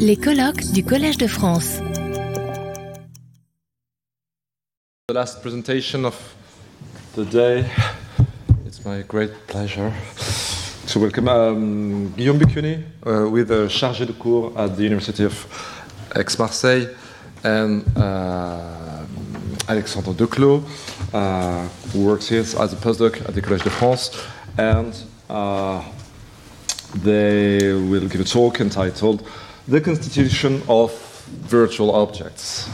Les colloques du Collège de France. The last presentation of the day. It's my great pleasure to welcome um, Guillaume Bicuni uh, with a chargé de cours at the University of Aix-Marseille and uh, Alexandre Declos, uh, who works here as a postdoc at the Collège de France, and uh, they will give a talk entitled "The Constitution of Virtual Objects."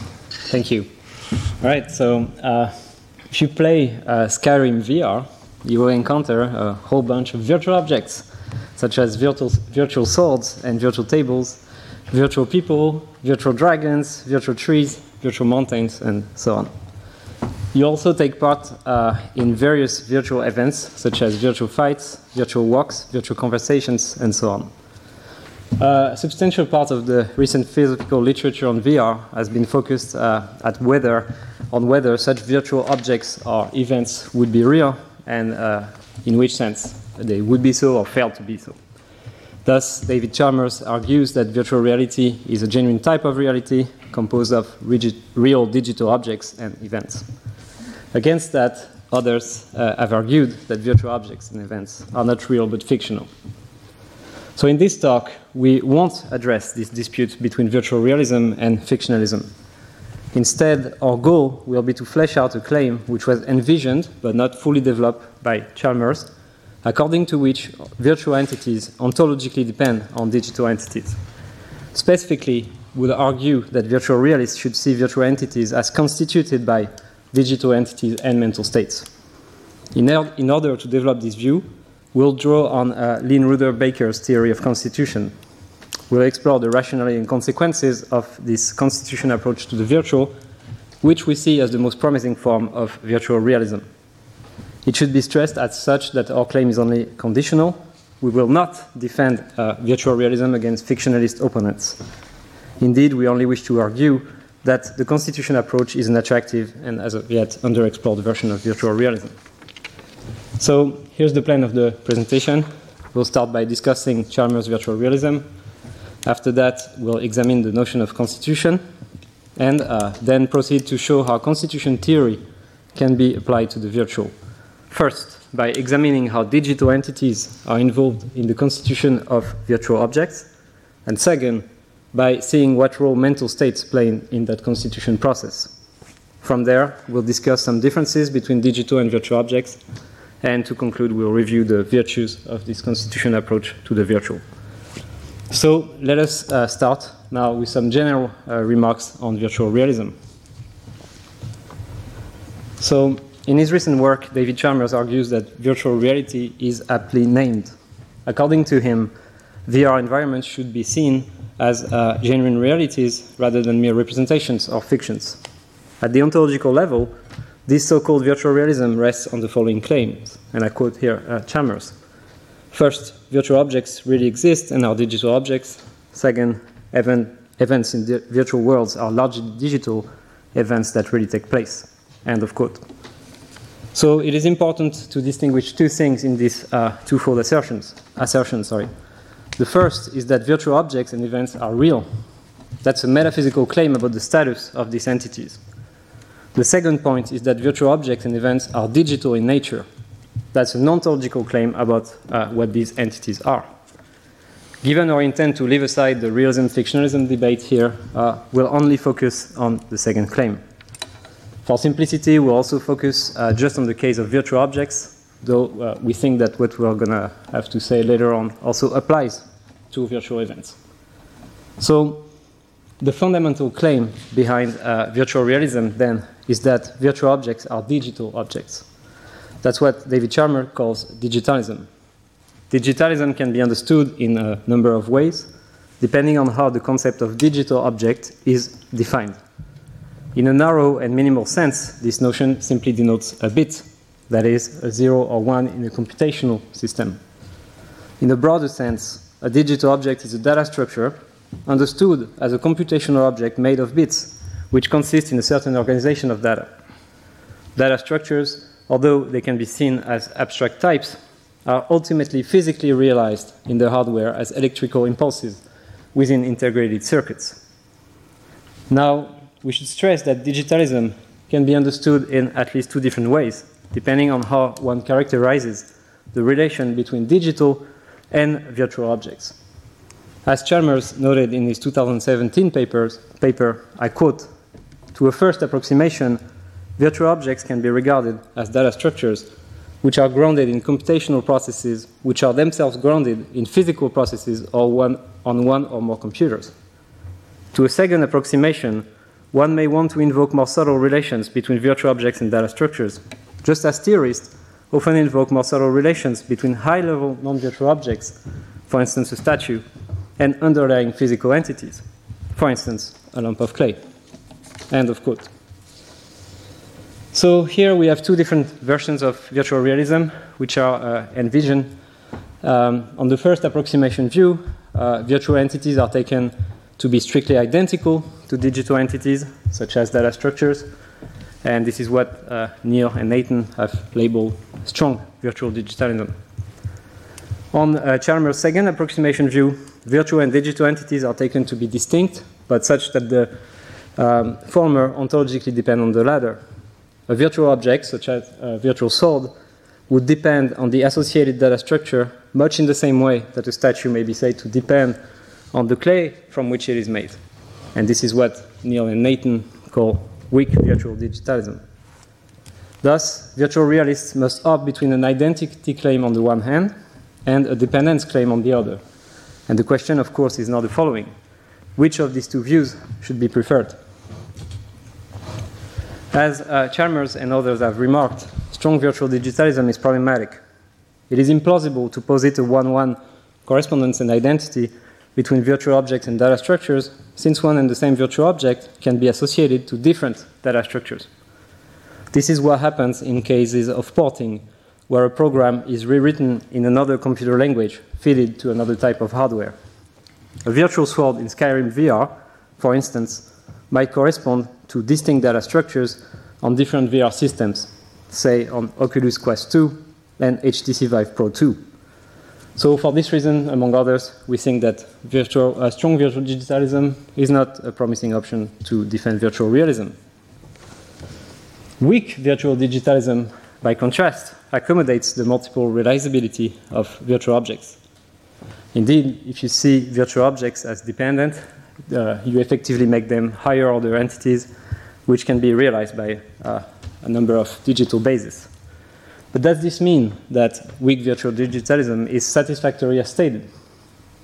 Thank you. All right, so uh, if you play uh, Skyrim VR, you will encounter a whole bunch of virtual objects, such as virtual, virtual swords and virtual tables, virtual people, virtual dragons, virtual trees, virtual mountains, and so on. You also take part uh, in various virtual events, such as virtual fights, virtual walks, virtual conversations, and so on. Uh, a substantial part of the recent philosophical literature on VR has been focused uh, at whether, on whether such virtual objects or events would be real and uh, in which sense they would be so or fail to be so. Thus, David Chalmers argues that virtual reality is a genuine type of reality composed of rigid, real digital objects and events. Against that, others uh, have argued that virtual objects and events are not real but fictional. So, in this talk, we won't address this dispute between virtual realism and fictionalism. Instead, our goal will be to flesh out a claim which was envisioned but not fully developed by Chalmers, according to which virtual entities ontologically depend on digital entities. Specifically, we'll argue that virtual realists should see virtual entities as constituted by digital entities and mental states. In, er in order to develop this view, we'll draw on uh, Lynne Rudder Baker's theory of constitution. We'll explore the rationality and consequences of this constitution approach to the virtual, which we see as the most promising form of virtual realism. It should be stressed as such that our claim is only conditional. We will not defend uh, virtual realism against fictionalist opponents. Indeed, we only wish to argue that the constitution approach is an attractive and as of yet underexplored version of virtual realism. So here's the plan of the presentation. We'll start by discussing Chalmers' virtual realism. After that, we'll examine the notion of constitution and uh, then proceed to show how constitution theory can be applied to the virtual. First, by examining how digital entities are involved in the constitution of virtual objects, and second, by seeing what role mental states play in, in that constitution process. From there, we'll discuss some differences between digital and virtual objects, and to conclude, we'll review the virtues of this constitution approach to the virtual. So let us uh, start now with some general uh, remarks on virtual realism. So, in his recent work, David Chalmers argues that virtual reality is aptly named. According to him, VR environments should be seen as uh, genuine realities rather than mere representations or fictions. At the ontological level, this so called virtual realism rests on the following claims, and I quote here uh, Chalmers. First, virtual objects really exist and are digital objects. Second, event, events in virtual worlds are largely digital events that really take place. End of quote. So it is important to distinguish two things in these uh, twofold assertions. Assertion, sorry. The first is that virtual objects and events are real. That's a metaphysical claim about the status of these entities. The second point is that virtual objects and events are digital in nature. That's an ontological claim about uh, what these entities are. Given our intent to leave aside the realism fictionalism debate here, uh, we'll only focus on the second claim. For simplicity, we'll also focus uh, just on the case of virtual objects, though uh, we think that what we're going to have to say later on also applies to virtual events. So, the fundamental claim behind uh, virtual realism then is that virtual objects are digital objects. That's what David Chalmers calls digitalism. Digitalism can be understood in a number of ways, depending on how the concept of digital object is defined. In a narrow and minimal sense, this notion simply denotes a bit, that is, a zero or one in a computational system. In a broader sense, a digital object is a data structure understood as a computational object made of bits, which consist in a certain organization of data. Data structures although they can be seen as abstract types, are ultimately physically realized in the hardware as electrical impulses within integrated circuits. Now, we should stress that digitalism can be understood in at least two different ways, depending on how one characterizes the relation between digital and virtual objects. As Chalmers noted in his 2017 papers, paper, I quote, to a first approximation, virtual objects can be regarded as data structures which are grounded in computational processes which are themselves grounded in physical processes or one, on one or more computers. To a second approximation, one may want to invoke more subtle relations between virtual objects and data structures, just as theorists often invoke more subtle relations between high level non virtual objects, for instance, a statue, and underlying physical entities, for instance, a lump of clay. End of quote. So here we have two different versions of virtual realism, which are uh, envisioned. Um, on the first approximation view, uh, virtual entities are taken to be strictly identical to digital entities, such as data structures. And this is what uh, Neil and Nathan have labeled strong virtual digitalism. On uh, Chalmers' second approximation view, virtual and digital entities are taken to be distinct, but such that the um, former ontologically depend on the latter. A virtual object, such as a virtual sword, would depend on the associated data structure much in the same way that a statue may be said to depend on the clay from which it is made. And this is what Neil and Nathan call weak virtual digitalism. Thus, virtual realists must opt between an identity claim on the one hand and a dependence claim on the other. And the question, of course, is now the following which of these two views should be preferred? As uh, Chalmers and others have remarked, strong virtual digitalism is problematic. It is implausible to posit a one one correspondence and identity between virtual objects and data structures, since one and the same virtual object can be associated to different data structures. This is what happens in cases of porting, where a program is rewritten in another computer language, fitted to another type of hardware. A virtual sword in Skyrim VR, for instance, might correspond to distinct data structures on different VR systems, say on Oculus Quest 2 and HTC Vive Pro 2. So, for this reason, among others, we think that virtual, uh, strong virtual digitalism is not a promising option to defend virtual realism. Weak virtual digitalism, by contrast, accommodates the multiple realizability of virtual objects. Indeed, if you see virtual objects as dependent, uh, you effectively make them higher order entities which can be realized by uh, a number of digital bases. But does this mean that weak virtual digitalism is satisfactory as stated?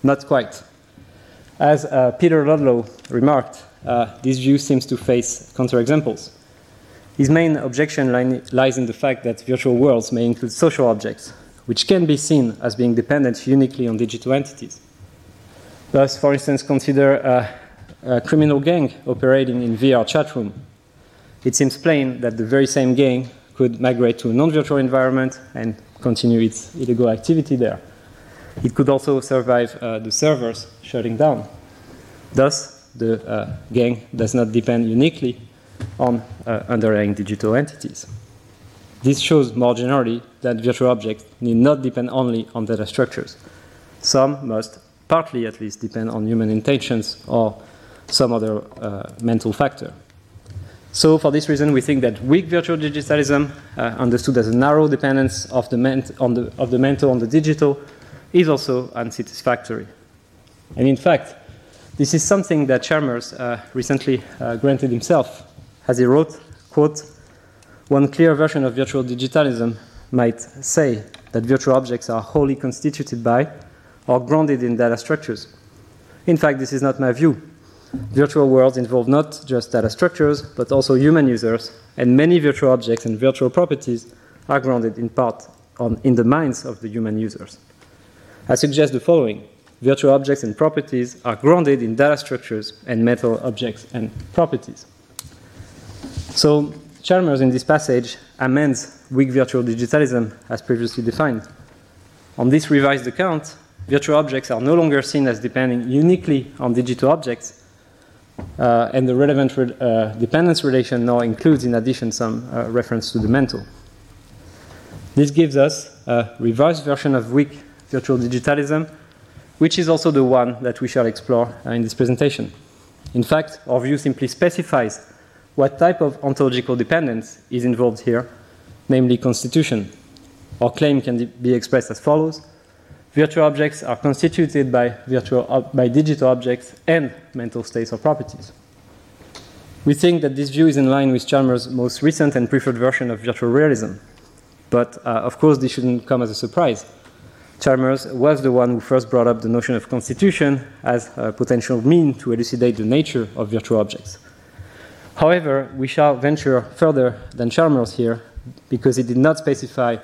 Not quite. As uh, Peter Ludlow remarked, uh, this view seems to face counterexamples. His main objection li lies in the fact that virtual worlds may include social objects, which can be seen as being dependent uniquely on digital entities. Thus, for instance, consider a, a criminal gang operating in VR chat room. It seems plain that the very same gang could migrate to a non-virtual environment and continue its illegal activity there. It could also survive uh, the servers shutting down. Thus, the uh, gang does not depend uniquely on uh, underlying digital entities. This shows more generally that virtual objects need not depend only on data structures. Some must, partly at least, depend on human intentions or some other uh, mental factor. So, for this reason, we think that weak virtual digitalism, uh, understood as a narrow dependence of the, the, of the mental on the digital, is also unsatisfactory. And in fact, this is something that Chalmers uh, recently uh, granted himself, as he wrote, quote, one clear version of virtual digitalism might say that virtual objects are wholly constituted by or grounded in data structures. In fact, this is not my view. Virtual worlds involve not just data structures, but also human users, and many virtual objects and virtual properties are grounded in part on, in the minds of the human users. I suggest the following virtual objects and properties are grounded in data structures and metal objects and properties. So, Chalmers in this passage amends weak virtual digitalism as previously defined. On this revised account, virtual objects are no longer seen as depending uniquely on digital objects, uh, and the relevant re uh, dependence relation now includes, in addition, some uh, reference to the mental. This gives us a revised version of weak virtual digitalism which is also the one that we shall explore uh, in this presentation. In fact, our view simply specifies what type of ontological dependence is involved here, namely constitution. Our claim can be expressed as follows. Virtual objects are constituted by, virtual, by digital objects and mental states or properties. We think that this view is in line with Chalmers' most recent and preferred version of virtual realism. But uh, of course, this shouldn't come as a surprise. Chalmers was the one who first brought up the notion of constitution as a potential mean to elucidate the nature of virtual objects. However, we shall venture further than Chalmers here because he did not specify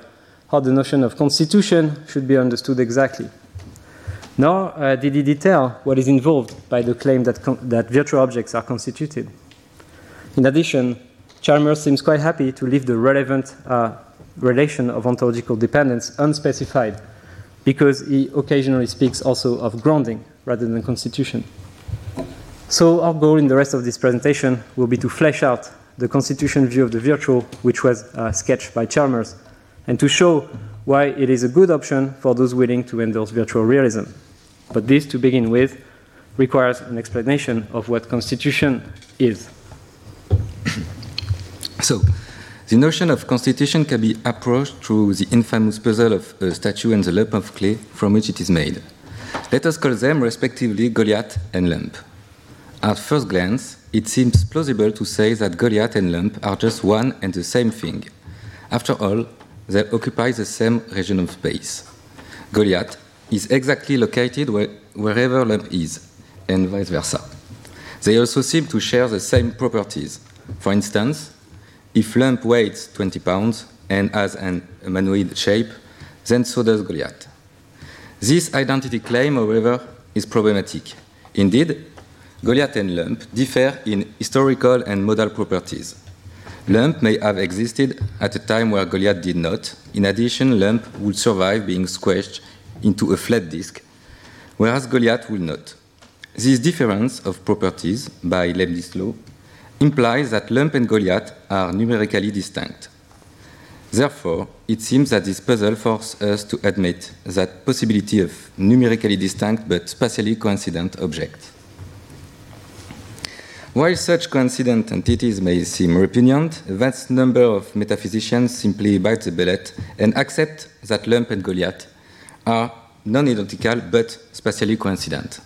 how the notion of constitution should be understood exactly. Nor uh, did he detail what is involved by the claim that, that virtual objects are constituted. In addition, Chalmers seems quite happy to leave the relevant uh, relation of ontological dependence unspecified because he occasionally speaks also of grounding rather than constitution. So, our goal in the rest of this presentation will be to flesh out the constitution view of the virtual, which was uh, sketched by Chalmers, and to show why it is a good option for those willing to endorse virtual realism. But this, to begin with, requires an explanation of what constitution is. so, the notion of constitution can be approached through the infamous puzzle of a statue and the lump of clay from which it is made. Let us call them respectively Goliath and lump. At first glance, it seems plausible to say that Goliath and lump are just one and the same thing. After all, they occupy the same region of space. Goliath is exactly located where, wherever lump is, and vice versa. They also seem to share the same properties. For instance, if lump weighs 20 pounds and has an humanoid shape, then so does Goliath. This identity claim, however, is problematic. Indeed, Goliath and lump differ in historical and modal properties. Lump may have existed at a time where Goliath did not. In addition, lump would survive being squashed into a flat disk, whereas Goliath will not. This difference of properties by Leibniz law implies that lump and Goliath are numerically distinct. Therefore, it seems that this puzzle forces us to admit that possibility of numerically distinct but spatially coincident objects. While such coincident entities may seem repugnant, a vast number of metaphysicians simply bite the bullet and accept that lump and Goliath are non-identical but spatially coincident.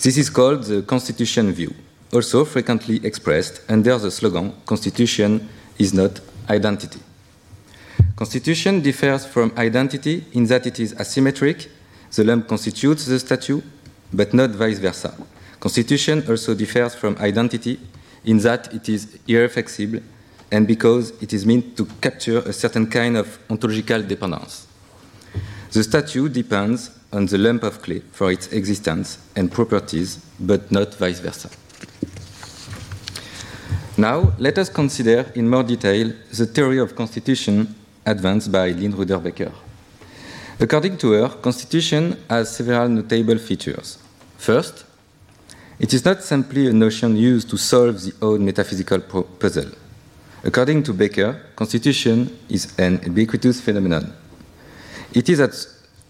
This is called the constitution view also frequently expressed under the slogan Constitution is not identity. Constitution differs from identity in that it is asymmetric, the lump constitutes the statue, but not vice versa. Constitution also differs from identity in that it is irreflexible and because it is meant to capture a certain kind of ontological dependence. The statue depends on the lump of clay for its existence and properties, but not vice versa. Now, let us consider in more detail the theory of constitution advanced by Lynne Rudder Baker. According to her, constitution has several notable features. First, it is not simply a notion used to solve the old metaphysical puzzle. According to Baker, constitution is an ubiquitous phenomenon. It is a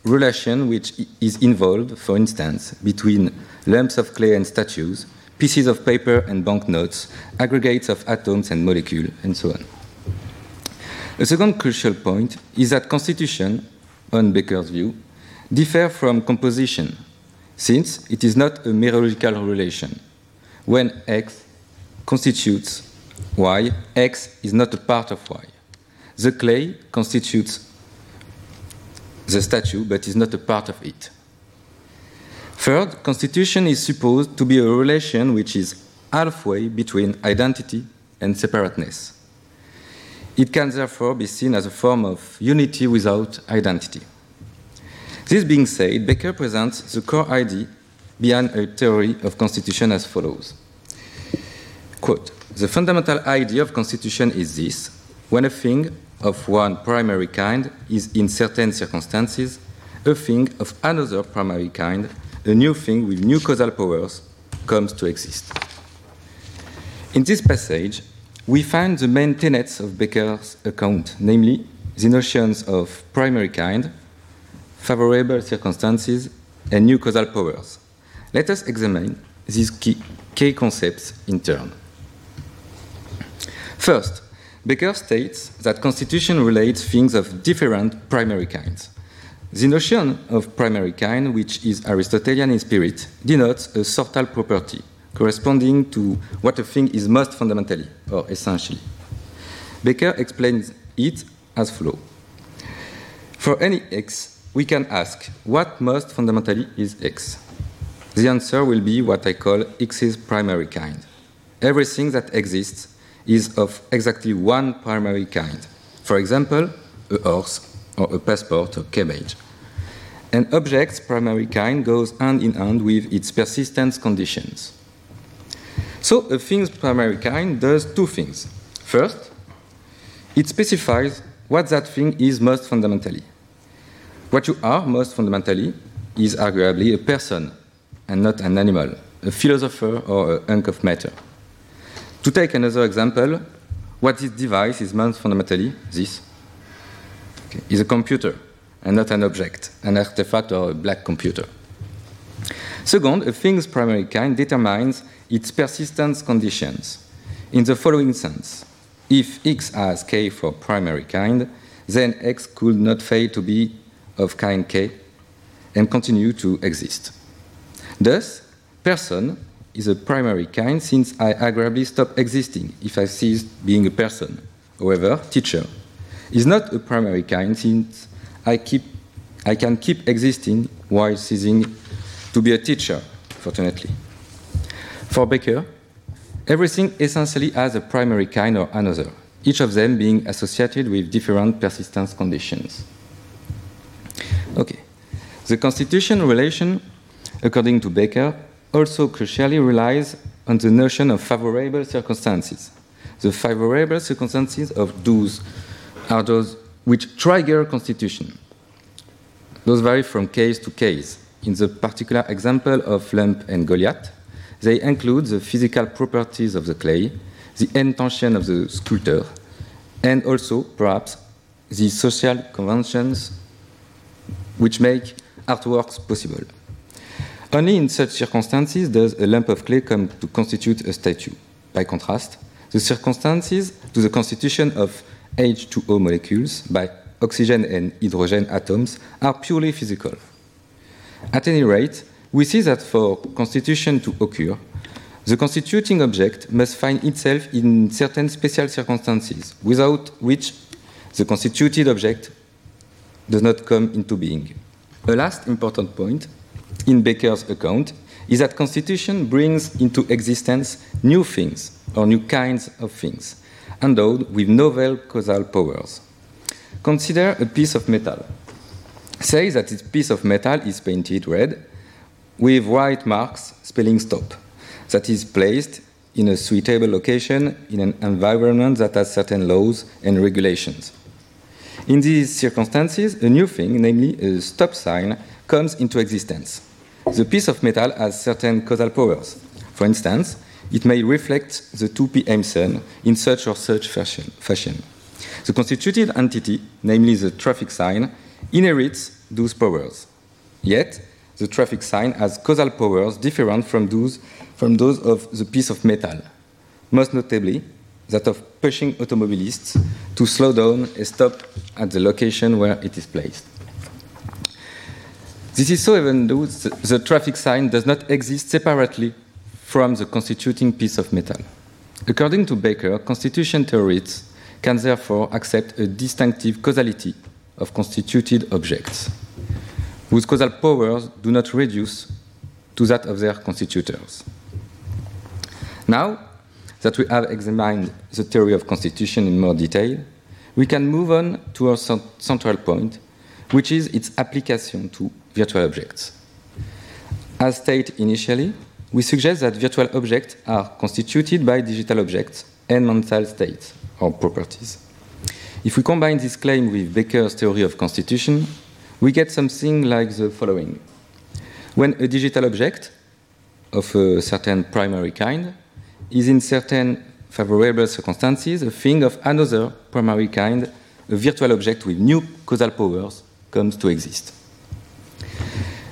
relation which is involved, for instance, between lumps of clay and statues, pieces of paper and banknotes, aggregates of atoms and molecules, and so on. A second crucial point is that constitution, on Baker's view, differ from composition, since it is not a mereological relation. When X constitutes Y, X is not a part of Y. The clay constitutes the statue, but is not a part of it. Third, constitution is supposed to be a relation which is halfway between identity and separateness. It can therefore be seen as a form of unity without identity. This being said, Baker presents the core idea behind a theory of constitution as follows. Quote, the fundamental idea of constitution is this when a thing of one primary kind is in certain circumstances, a thing of another primary kind a new thing with new causal powers comes to exist. In this passage, we find the main tenets of Baker's account, namely the notions of primary kind, favorable circumstances, and new causal powers. Let us examine these key, key concepts in turn. First, Baker states that constitution relates things of different primary kinds. The notion of primary kind, which is Aristotelian in spirit, denotes a sortal property corresponding to what a thing is most fundamentally or essentially. Baker explains it as follows. For any x, we can ask what most fundamentally is x. The answer will be what I call x's primary kind. Everything that exists is of exactly one primary kind. For example, a horse or a passport or cabbage. An object's primary kind goes hand in hand with its persistence conditions. So a thing's primary kind does two things. First, it specifies what that thing is most fundamentally. What you are most fundamentally is arguably a person and not an animal, a philosopher or a hunk of matter. To take another example, what this device is most fundamentally, this, okay, is a computer and not an object, an artifact or a black computer. Second, a thing's primary kind determines its persistence conditions in the following sense. If x has k for primary kind, then x could not fail to be of kind k and continue to exist. Thus, person is a primary kind since I agreeably stop existing if I cease being a person. However, teacher is not a primary kind since I, keep, I can keep existing while ceasing to be a teacher, fortunately. For Baker, everything essentially has a primary kind or another, each of them being associated with different persistence conditions. Okay. The constitution relation, according to Baker, also crucially relies on the notion of favorable circumstances. The favorable circumstances of those are those which trigger constitution. Those vary from case to case. In the particular example of Lump and Goliath, they include the physical properties of the clay, the intention of the sculptor, and also, perhaps, the social conventions which make artworks possible. Only in such circumstances does a lump of clay come to constitute a statue. By contrast, the circumstances to the constitution of H2O molecules by oxygen and hydrogen atoms are purely physical. At any rate, we see that for constitution to occur, the constituting object must find itself in certain special circumstances, without which the constituted object does not come into being. A last important point in Baker's account is that constitution brings into existence new things or new kinds of things, endowed with novel causal powers. Consider a piece of metal. Say that this piece of metal is painted red with white marks spelling stop, that is placed in a suitable location in an environment that has certain laws and regulations. In these circumstances, a new thing, namely a stop sign, comes into existence. The piece of metal has certain causal powers. For instance, it may reflect the 2 p.m. sun in such or such fashion. The constituted entity, namely the traffic sign, inherits those powers. Yet, the traffic sign has causal powers different from those, from those of the piece of metal, most notably that of pushing automobilists to slow down and stop at the location where it is placed. This is so even though the, traffic sign does not exist separately from the constituting piece of metal. According to Baker, constitution theorists can therefore accept a distinctive causality of constituted objects, whose causal powers do not reduce to that of their constitutors. Now that we have examined the theory of constitution in more detail, we can move on to our central point, which is its application to virtual objects. As stated initially, we suggest that virtual objects are constituted by digital objects and mental states or properties. If we combine this claim with Baker's theory of constitution, we get something like the following. When a digital object of a certain primary kind is in certain favorable circumstances a thing of another primary kind, a virtual object with new causal powers comes to exist.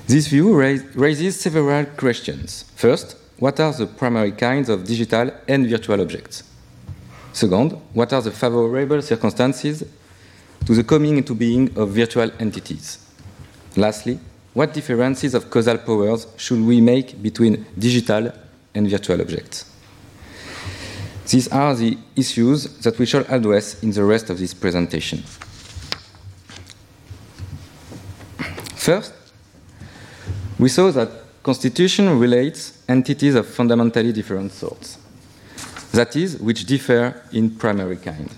This view raises several questions. First, what are the primary kinds of digital and virtual objects? Second, what are the favorable circumstances to the coming into being of virtual entities? Lastly, what differences of causal powers should we make between digital and virtual objects? These are the issues that we shall address in the rest of this presentation. First, we saw that constitution relates entities of fundamentally different sorts, that is, which differ in primary kind.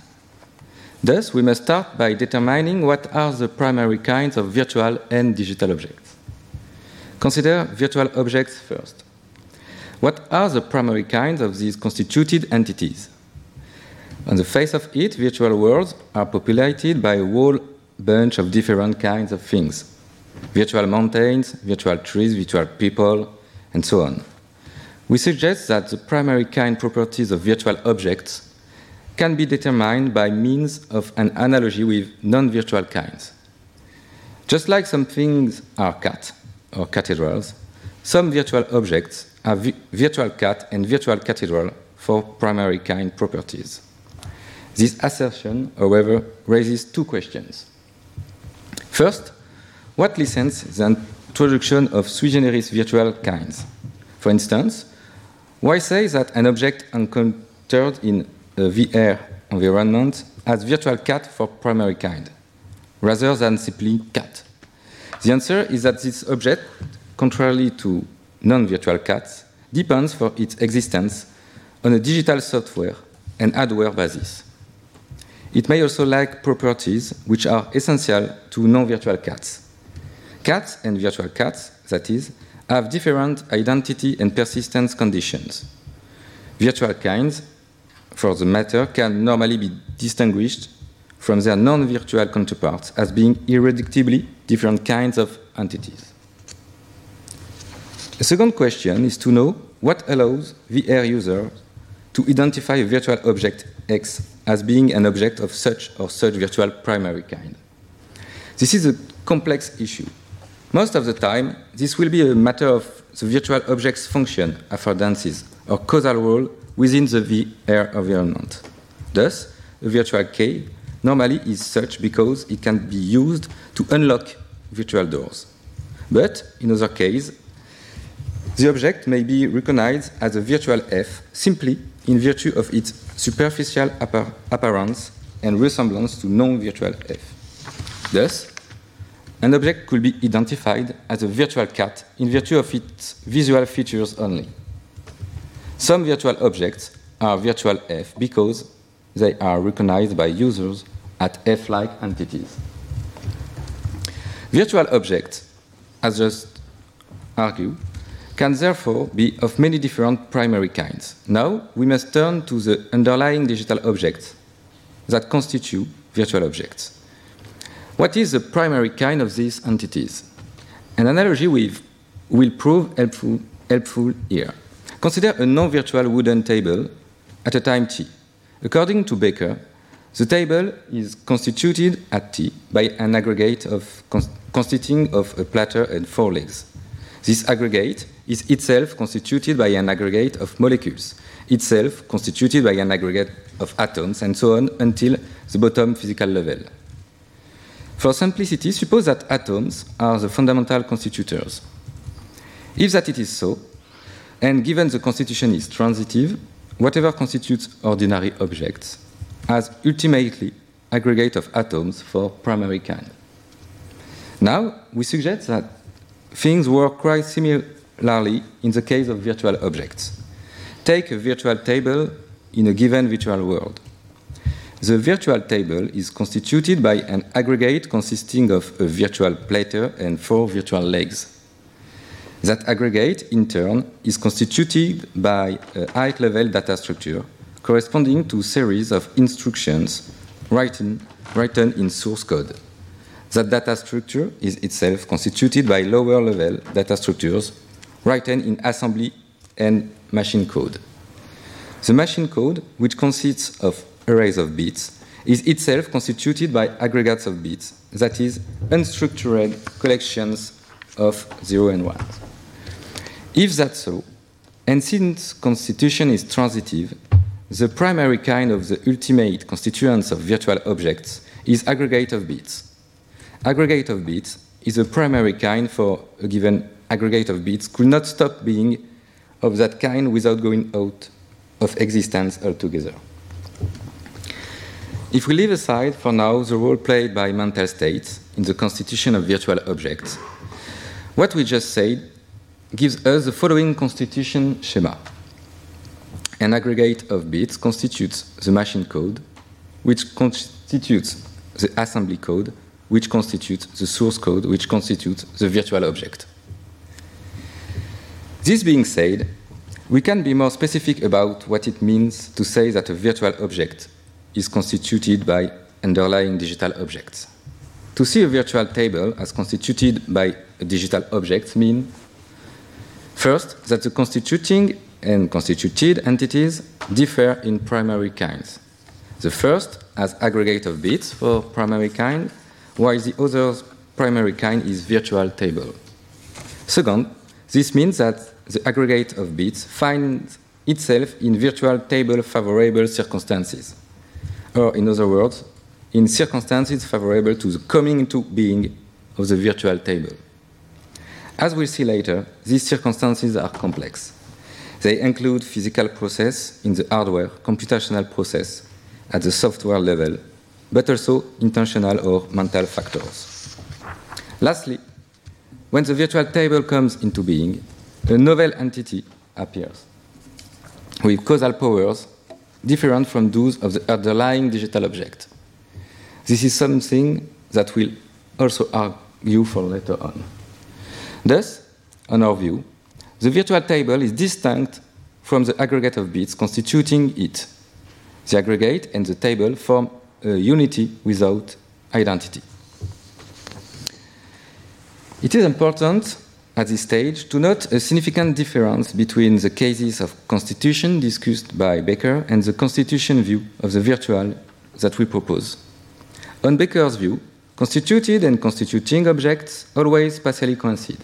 Thus, we must start by determining what are the primary kinds of virtual and digital objects. Consider virtual objects first. What are the primary kinds of these constituted entities? On the face of it, virtual worlds are populated by a whole bunch of different kinds of things virtual mountains, virtual trees, virtual people, and so on. We suggest that the primary kind properties of virtual objects can be determined by means of an analogy with non virtual kinds. Just like some things are cat or cathedrals, some virtual objects vi virtual cat and virtual cathedral for primary kind properties. This assertion, however, raises two questions. First, what licensed the introduction of sui generis virtual kinds? For instance, why say that an object encountered in a VR environment has virtual cat for primary kind, rather than simply cat? The answer is that this object, contrarily to non-virtual cats, depends for its existence on a digital software and hardware basis. It may also lack properties which are essential to non-virtual cats. Cats and virtual cats, that is, have different identity and persistence conditions. Virtual kinds, for the matter, can normally be distinguished from their non-virtual counterparts as being irreducibly different kinds of entities. The second question is to know what allows VR users to identify a virtual object X as being an object of such or such virtual primary kind. This is a complex issue. Most of the time, this will be a matter of the virtual object's function, affordances, or causal role within the VR environment. Thus, a virtual key normally is such because it can be used to unlock virtual doors. But in other cases, the object may be recognized as a virtual F simply in virtue of its superficial appar appearance and resemblance to non-virtual F. Thus, an object could be identified as a virtual cat in virtue of its visual features only. Some virtual objects are virtual F because they are recognized by users at F-like entities. Virtual objects, as just argued, can therefore be of many different primary kinds. Now, we must turn to the underlying digital objects that constitute virtual objects. What is the primary kind of these entities? An analogy with will prove helpful, helpful here. Consider a non-virtual wooden table at a time t. According to Baker, the table is constituted at t by an aggregate of, consisting of a platter and four legs. This aggregate is itself constituted by an aggregate of molecules, itself constituted by an aggregate of atoms, and so on until the bottom physical level. For simplicity, suppose that atoms are the fundamental constitutors. If that it is so, and given the constitution is transitive, whatever constitutes ordinary objects has ultimately aggregate of atoms for primary kind. Now, we suggest that things work quite similarly in the case of virtual objects. Take a virtual table in a given virtual world. The virtual table is constituted by an aggregate consisting of a virtual platter and four virtual legs. That aggregate, in turn, is constituted by a high level data structure corresponding to a series of instructions written, written in source code. That data structure is itself constituted by lower level data structures written in assembly and machine code. The machine code, which consists of arrays of bits, is itself constituted by aggregates of bits, that is, unstructured collections of 0 and 1. If that's so, and since constitution is transitive, the primary kind of the ultimate constituents of virtual objects is aggregate of bits. Aggregate of bits is a primary kind for a given aggregate of bits could not stop being of that kind without going out of existence altogether. If we leave aside for now the role played by mental states in the constitution of virtual objects, what we just said gives us the following constitution schema. An aggregate of bits constitutes the machine code, which constitutes the assembly code, which constitutes the source code, which constitutes the virtual object. This being said, we can be more specific about what it means to say that a virtual object is constituted by underlying digital objects. To see a virtual table as constituted by a digital object means first that the constituting and constituted entities differ in primary kinds. The first has aggregate of bits for primary kind, while the other's primary kind is virtual table. Second, this means that the aggregate of bits finds itself in virtual table favorable circumstances or in other words, in circumstances favorable to the coming into being of the virtual table. As we'll see later, these circumstances are complex. They include physical process in the hardware, computational process at the software level, but also intentional or mental factors. Lastly, when the virtual table comes into being, a novel entity appears with causal powers different from those of the underlying digital object. This is something that we'll also argue for later on. Thus, on our view, the virtual table is distinct from the aggregate of bits constituting it. The aggregate and the table form a unity without identity. It is important at this stage to note a significant difference between the cases of constitution discussed by Baker and the constitution view of the virtual that we propose. On Baker's view, constituted and constituting objects always spatially coincide.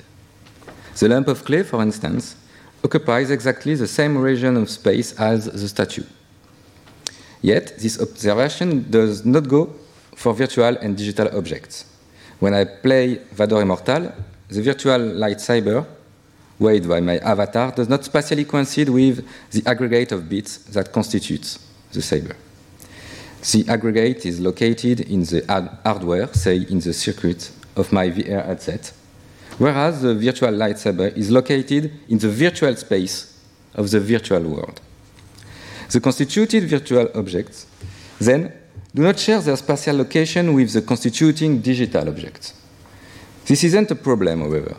The lump of clay, for instance, occupies exactly the same region of space as the statue. Yet, this observation does not go for virtual and digital objects. When I play Vader Immortal, the virtual lightsaber, weighed by my avatar, does not spatially coincide with the aggregate of bits that constitutes the saber. The aggregate is located in the hardware, say in the circuit of my VR headset, whereas the virtual lightsaber is located in the virtual space of the virtual world. The constituted virtual objects then do not share their spatial location with the constituting digital objects. This isn't a problem, however.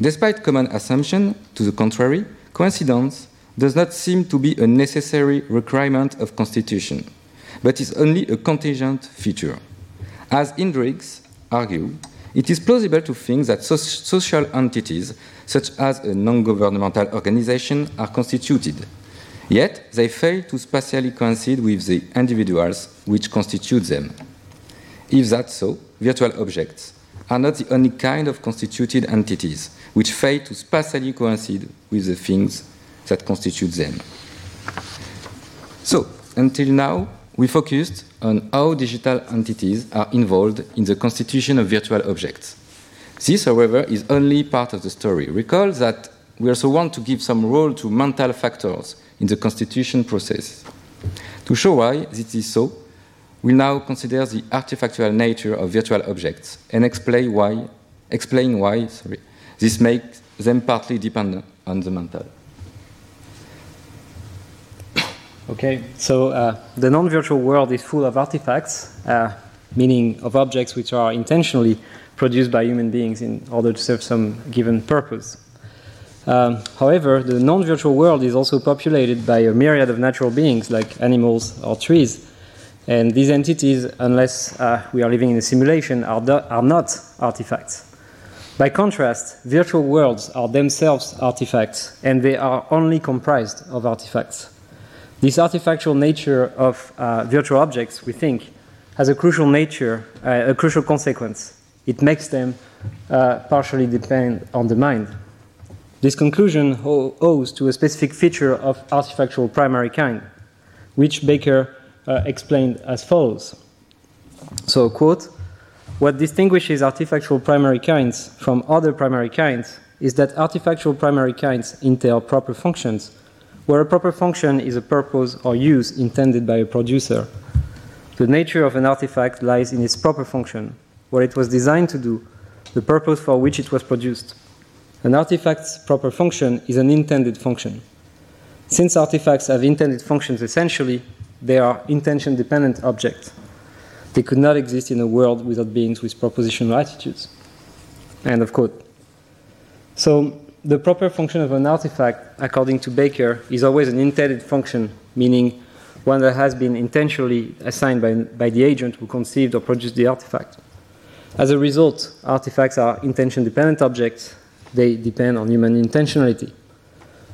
Despite common assumption to the contrary, coincidence does not seem to be a necessary requirement of constitution, but is only a contingent feature. As Hendricks argued, it is plausible to think that so social entities, such as a non-governmental organization, are constituted. Yet, they fail to spatially coincide with the individuals which constitute them. If that's so, virtual objects are not the only kind of constituted entities which fail to spatially coincide with the things that constitute them. So, until now, we focused on how digital entities are involved in the constitution of virtual objects. This, however, is only part of the story. Recall that we also want to give some role to mental factors in the constitution process. To show why this is so, we'll now consider the artifactual nature of virtual objects and explain why, explain why sorry, this makes them partly dependent on the mental. Okay, so uh, the non virtual world is full of artifacts, uh, meaning of objects which are intentionally produced by human beings in order to serve some given purpose. Um, however, the non virtual world is also populated by a myriad of natural beings like animals or trees and these entities, unless uh, we are living in a simulation, are, are not artifacts. By contrast, virtual worlds are themselves artifacts, and they are only comprised of artifacts. This artifactual nature of uh, virtual objects, we think, has a crucial nature, uh, a crucial consequence. It makes them uh, partially depend on the mind. This conclusion owes to a specific feature of artifactual primary kind, which Baker uh, explained as follows. So, quote, what distinguishes artifactual primary kinds from other primary kinds is that artifactual primary kinds entail proper functions, where a proper function is a purpose or use intended by a producer. The nature of an artifact lies in its proper function, what it was designed to do, the purpose for which it was produced. An artifact's proper function is an intended function. Since artifacts have intended functions essentially, they are intention dependent objects. They could not exist in a world without beings with propositional attitudes. End of quote. So, the proper function of an artifact, according to Baker, is always an intended function, meaning one that has been intentionally assigned by, by the agent who conceived or produced the artifact. As a result, artifacts are intention dependent objects, they depend on human intentionality.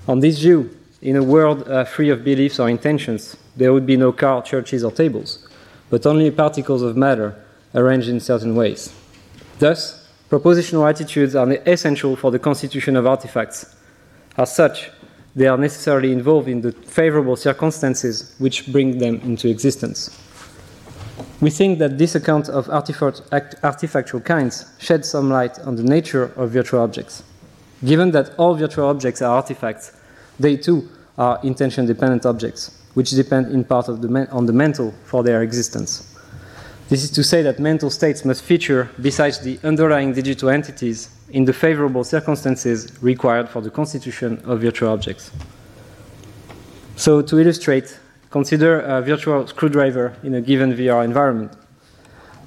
On this view, in a world uh, free of beliefs or intentions, there would be no car, churches, or tables, but only particles of matter arranged in certain ways. Thus, propositional attitudes are essential for the constitution of artifacts. As such, they are necessarily involved in the favorable circumstances which bring them into existence. We think that this account of artifactual kinds sheds some light on the nature of virtual objects. Given that all virtual objects are artifacts, they too are intention dependent objects, which depend in part the on the mental for their existence. This is to say that mental states must feature, besides the underlying digital entities, in the favorable circumstances required for the constitution of virtual objects. So, to illustrate, consider a virtual screwdriver in a given VR environment.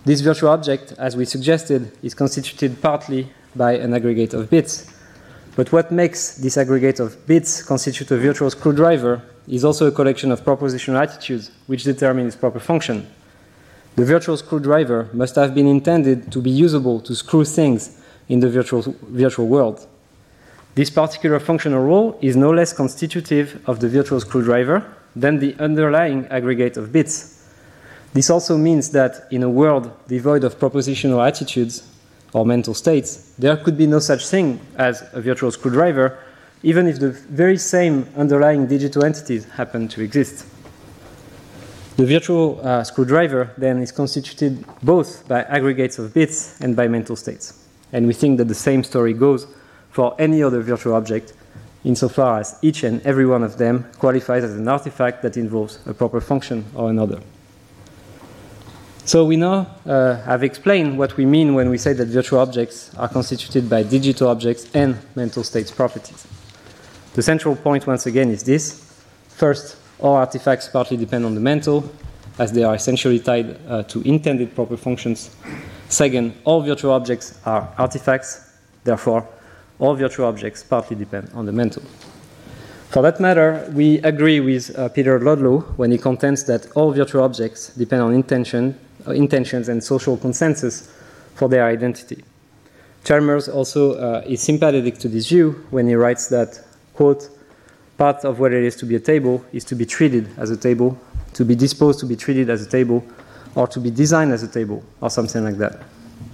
This virtual object, as we suggested, is constituted partly by an aggregate of bits. But what makes this aggregate of bits constitute a virtual screwdriver is also a collection of propositional attitudes which determine its proper function. The virtual screwdriver must have been intended to be usable to screw things in the virtual, virtual world. This particular functional role is no less constitutive of the virtual screwdriver than the underlying aggregate of bits. This also means that in a world devoid of propositional attitudes or mental states, there could be no such thing as a virtual screwdriver, even if the very same underlying digital entities happen to exist. The virtual uh, screwdriver then is constituted both by aggregates of bits and by mental states. And we think that the same story goes for any other virtual object, insofar as each and every one of them qualifies as an artifact that involves a proper function or another. So we now uh, have explained what we mean when we say that virtual objects are constituted by digital objects and mental states properties. The central point, once again, is this. First, all artifacts partly depend on the mental, as they are essentially tied uh, to intended proper functions. Second, all virtual objects are artifacts, therefore, all virtual objects partly depend on the mental. For that matter, we agree with uh, Peter Ludlow when he contends that all virtual objects depend on intention, intentions and social consensus for their identity. Chalmers also uh, is sympathetic to this view when he writes that, quote, part of what it is to be a table is to be treated as a table, to be disposed to be treated as a table, or to be designed as a table, or something like that.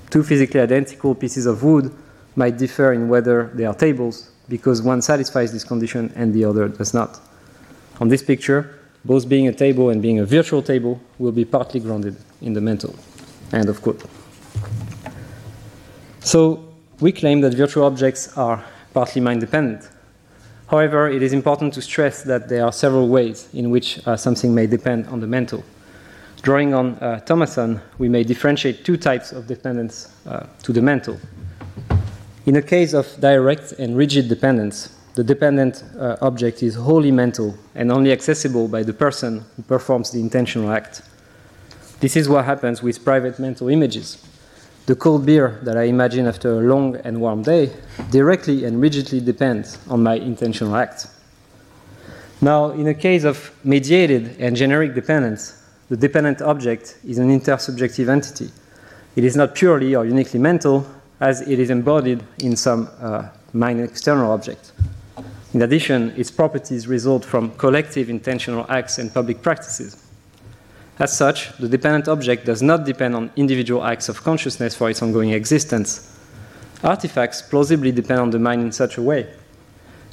Two physically identical pieces of wood might differ in whether they are tables because one satisfies this condition and the other does not. On this picture, both being a table and being a virtual table will be partly grounded in the mental. End of quote. So, we claim that virtual objects are partly mind dependent. However, it is important to stress that there are several ways in which uh, something may depend on the mental. Drawing on uh, Thomasson, we may differentiate two types of dependence uh, to the mental. In a case of direct and rigid dependence, the dependent uh, object is wholly mental and only accessible by the person who performs the intentional act. This is what happens with private mental images. The cold beer that I imagine after a long and warm day directly and rigidly depends on my intentional act. Now, in a case of mediated and generic dependence, the dependent object is an intersubjective entity. It is not purely or uniquely mental, as it is embodied in some uh, mind external object. In addition, its properties result from collective intentional acts and public practices. As such, the dependent object does not depend on individual acts of consciousness for its ongoing existence. Artifacts plausibly depend on the mind in such a way.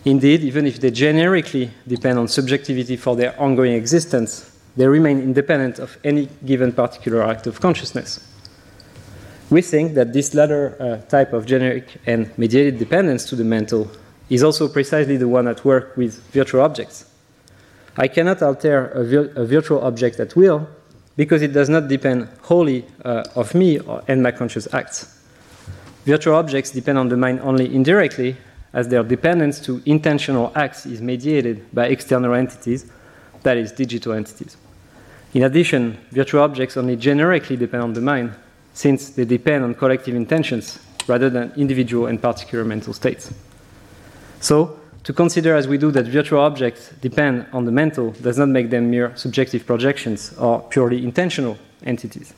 Indeed, even if they generically depend on subjectivity for their ongoing existence, they remain independent of any given particular act of consciousness. We think that this latter uh, type of generic and mediated dependence to the mental is also precisely the one at work with virtual objects. I cannot alter a, vir a virtual object at will because it does not depend wholly uh, of me or, and my conscious acts. Virtual objects depend on the mind only indirectly, as their dependence to intentional acts is mediated by external entities, that is, digital entities. In addition, virtual objects only generically depend on the mind, since they depend on collective intentions rather than individual and particular mental states. So, to consider as we do that virtual objects depend on the mental does not make them mere subjective projections or purely intentional entities.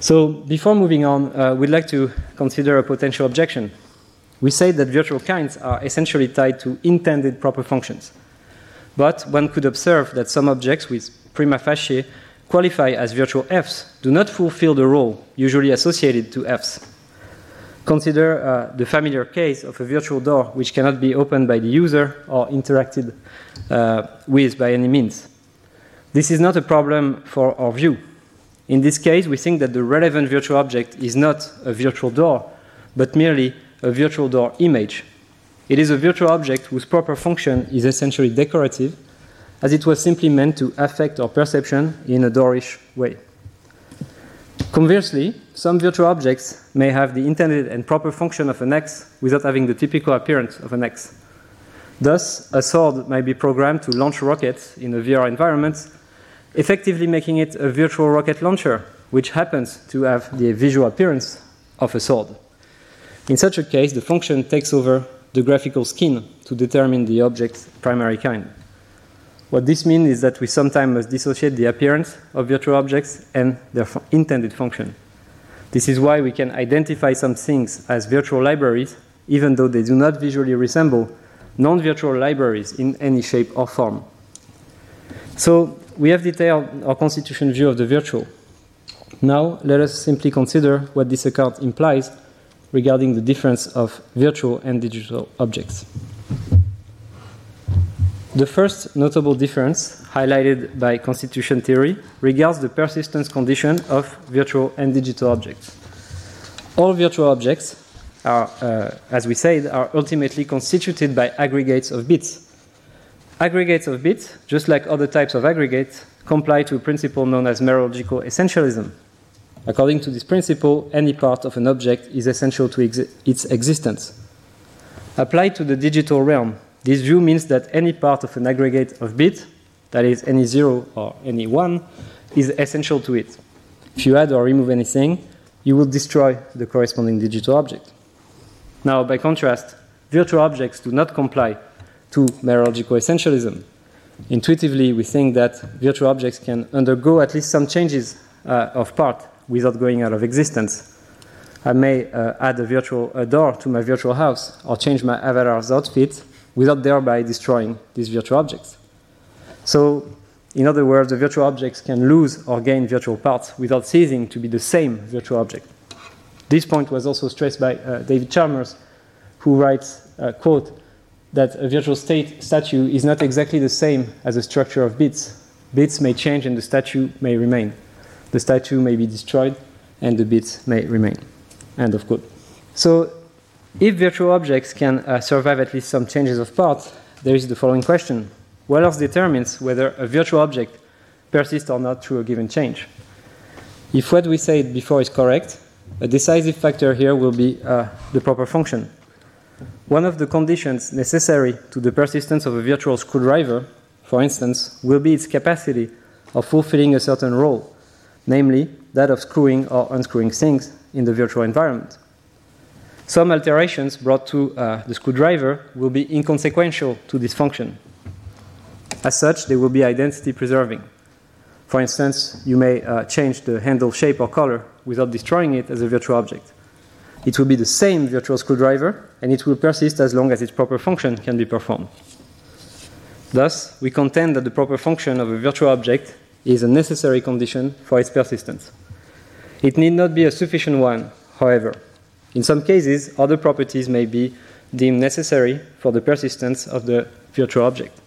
So, before moving on, uh, we'd like to consider a potential objection. We say that virtual kinds are essentially tied to intended proper functions. But one could observe that some objects with prima facie qualify as virtual Fs do not fulfill the role usually associated to Fs. Consider uh, the familiar case of a virtual door which cannot be opened by the user or interacted uh, with by any means. This is not a problem for our view. In this case, we think that the relevant virtual object is not a virtual door, but merely a virtual door image. It is a virtual object whose proper function is essentially decorative, as it was simply meant to affect our perception in a doorish way. Conversely, some virtual objects may have the intended and proper function of an X without having the typical appearance of an X. Thus, a sword might be programmed to launch rockets in a VR environment, effectively making it a virtual rocket launcher, which happens to have the visual appearance of a sword. In such a case, the function takes over the graphical skin to determine the object's primary kind. What this means is that we sometimes must dissociate the appearance of virtual objects and their intended function. This is why we can identify some things as virtual libraries, even though they do not visually resemble non virtual libraries in any shape or form. So, we have detailed our constitution view of the virtual. Now, let us simply consider what this account implies regarding the difference of virtual and digital objects. The first notable difference, highlighted by constitution theory, regards the persistence condition of virtual and digital objects. All virtual objects are, uh, as we said, are ultimately constituted by aggregates of bits. Aggregates of bits, just like other types of aggregates, comply to a principle known as mereological essentialism. According to this principle, any part of an object is essential to exi its existence. Applied to the digital realm, this view means that any part of an aggregate of bits, that is, any zero or any one, is essential to it. If you add or remove anything, you will destroy the corresponding digital object. Now, by contrast, virtual objects do not comply to mereological essentialism. Intuitively, we think that virtual objects can undergo at least some changes uh, of part without going out of existence. I may uh, add a virtual a door to my virtual house or change my avatar's outfit without thereby destroying these virtual objects. So, in other words, the virtual objects can lose or gain virtual parts without ceasing to be the same virtual object. This point was also stressed by uh, David Chalmers, who writes, uh, quote, that a virtual state statue is not exactly the same as a structure of bits. Bits may change and the statue may remain. The statue may be destroyed and the bits may remain. End of quote. So if virtual objects can uh, survive at least some changes of parts, there is the following question. What else determines whether a virtual object persists or not through a given change? If what we said before is correct, a decisive factor here will be uh, the proper function. One of the conditions necessary to the persistence of a virtual screwdriver, for instance, will be its capacity of fulfilling a certain role, namely that of screwing or unscrewing things in the virtual environment. Some alterations brought to uh, the screwdriver will be inconsequential to this function. As such, they will be identity preserving. For instance, you may uh, change the handle shape or color without destroying it as a virtual object. It will be the same virtual screwdriver, and it will persist as long as its proper function can be performed. Thus, we contend that the proper function of a virtual object is a necessary condition for its persistence. It need not be a sufficient one, however. In some cases, other properties may be deemed necessary for the persistence of the virtual object.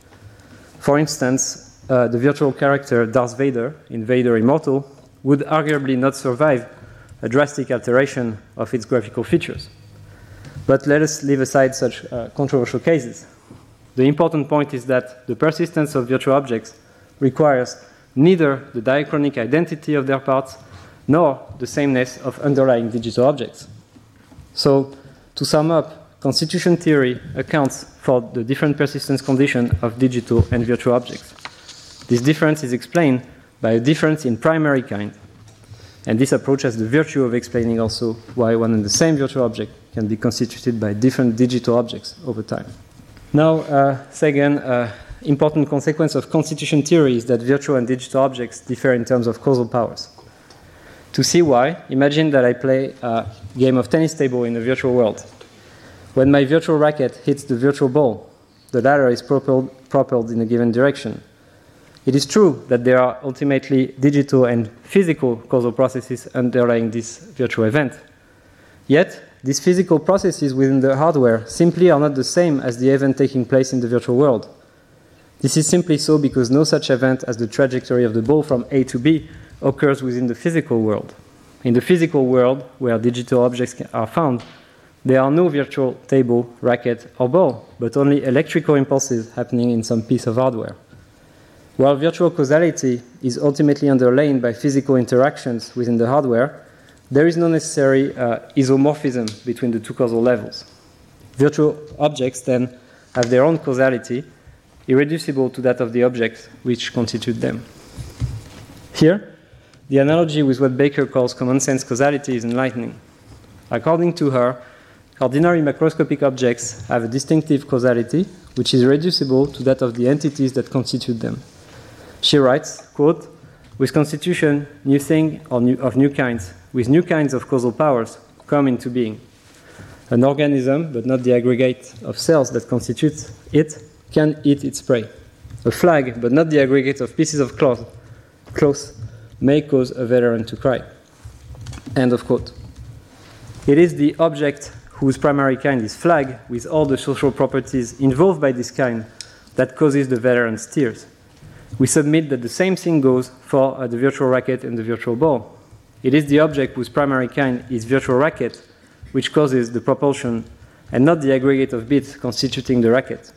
For instance, uh, the virtual character Darth Vader in Vader Immortal would arguably not survive a drastic alteration of its graphical features. But let us leave aside such uh, controversial cases. The important point is that the persistence of virtual objects requires neither the diachronic identity of their parts nor the sameness of underlying digital objects. So, to sum up, constitution theory accounts for the different persistence condition of digital and virtual objects. This difference is explained by a difference in primary kind. And this approach has the virtue of explaining also why one and the same virtual object can be constituted by different digital objects over time. Now, uh, second, uh, important consequence of constitution theory is that virtual and digital objects differ in terms of causal powers. To see why, imagine that I play a game of tennis table in a virtual world. When my virtual racket hits the virtual ball, the latter is propelled, propelled in a given direction. It is true that there are ultimately digital and physical causal processes underlying this virtual event. Yet, these physical processes within the hardware simply are not the same as the event taking place in the virtual world. This is simply so because no such event as the trajectory of the ball from A to B occurs within the physical world. In the physical world, where digital objects are found, there are no virtual table, racket, or ball, but only electrical impulses happening in some piece of hardware. While virtual causality is ultimately underlain by physical interactions within the hardware, there is no necessary uh, isomorphism between the two causal levels. Virtual objects then have their own causality, irreducible to that of the objects which constitute them. Here, the analogy with what Baker calls common sense causality is enlightening. According to her, ordinary macroscopic objects have a distinctive causality which is reducible to that of the entities that constitute them. She writes, quote, with constitution, new things of new kinds, with new kinds of causal powers, come into being. An organism, but not the aggregate of cells that constitutes it, can eat its prey. A flag, but not the aggregate of pieces of cloth, cloth may cause a veteran to cry. End of quote. It is the object whose primary kind is flag, with all the social properties involved by this kind, that causes the veteran's tears. We submit that the same thing goes for uh, the virtual racket and the virtual ball. It is the object whose primary kind is virtual racket which causes the propulsion and not the aggregate of bits constituting the racket.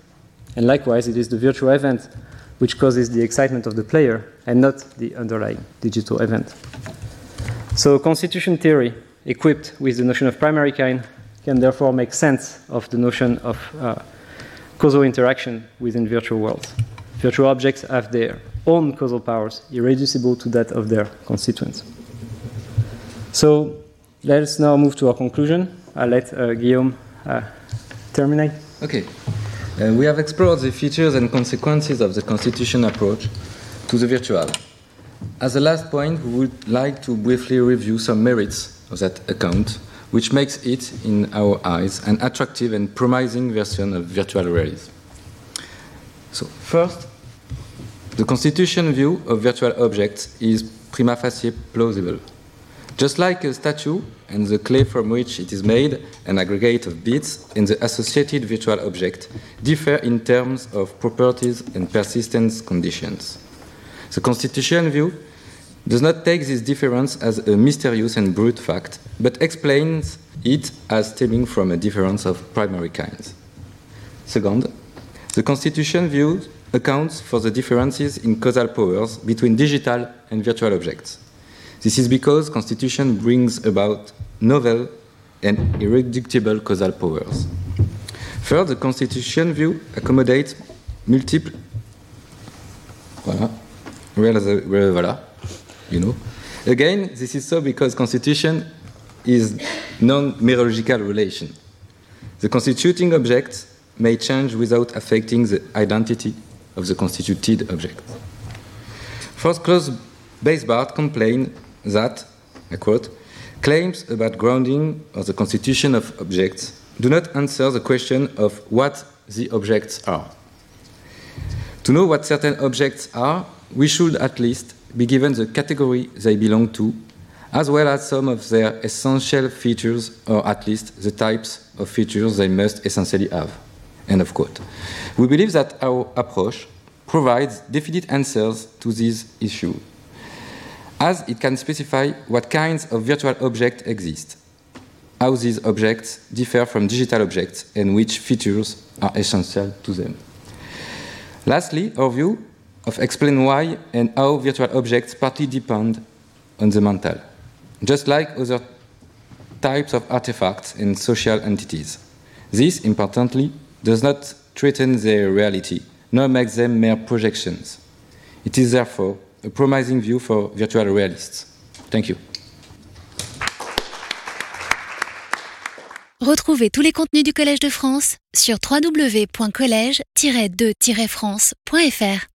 And likewise, it is the virtual event which causes the excitement of the player and not the underlying digital event. So, constitution theory, equipped with the notion of primary kind, can therefore make sense of the notion of uh, causal interaction within virtual worlds. Virtual objects have their own causal powers, irreducible to that of their constituents. So, let us now move to our conclusion. I'll let uh, Guillaume uh, terminate. Okay. Uh, we have explored the features and consequences of the constitution approach to the virtual. As a last point, we would like to briefly review some merits of that account, which makes it, in our eyes, an attractive and promising version of virtual realism. So, first, the constitution view of virtual objects is prima facie plausible. Just like a statue and the clay from which it is made, an aggregate of bits, and the associated virtual object differ in terms of properties and persistence conditions. The constitution view does not take this difference as a mysterious and brute fact, but explains it as stemming from a difference of primary kinds. Second, the constitution view accounts for the differences in causal powers between digital and virtual objects. This is because constitution brings about novel and irreducible causal powers. Third, the constitution view accommodates multiple. Voilà. Voilà. You know. Again, this is so because constitution is non-mereological relation. The constituting object may change without affecting the identity of the constituted object. First clause base bar complain that, I quote, claims about grounding of the constitution of objects do not answer the question of what the objects are. To know what certain objects are, we should at least be given the category they belong to, as well as some of their essential features, or at least the types of features they must essentially have. End of quote. We believe that our approach provides definite answers to these issues, as it can specify what kinds of virtual objects exist, how these objects differ from digital objects, and which features are essential to them. Lastly, our view of explain why and how virtual objects partly depend on the mental, just like other types of artifacts and social entities. This, importantly, does not threaten their reality, nor make them mere projections. It is therefore a promising view for virtual realists. Thank you. Retrouvez tous les contenus du Collège de France sur www.colège-2-france.fr.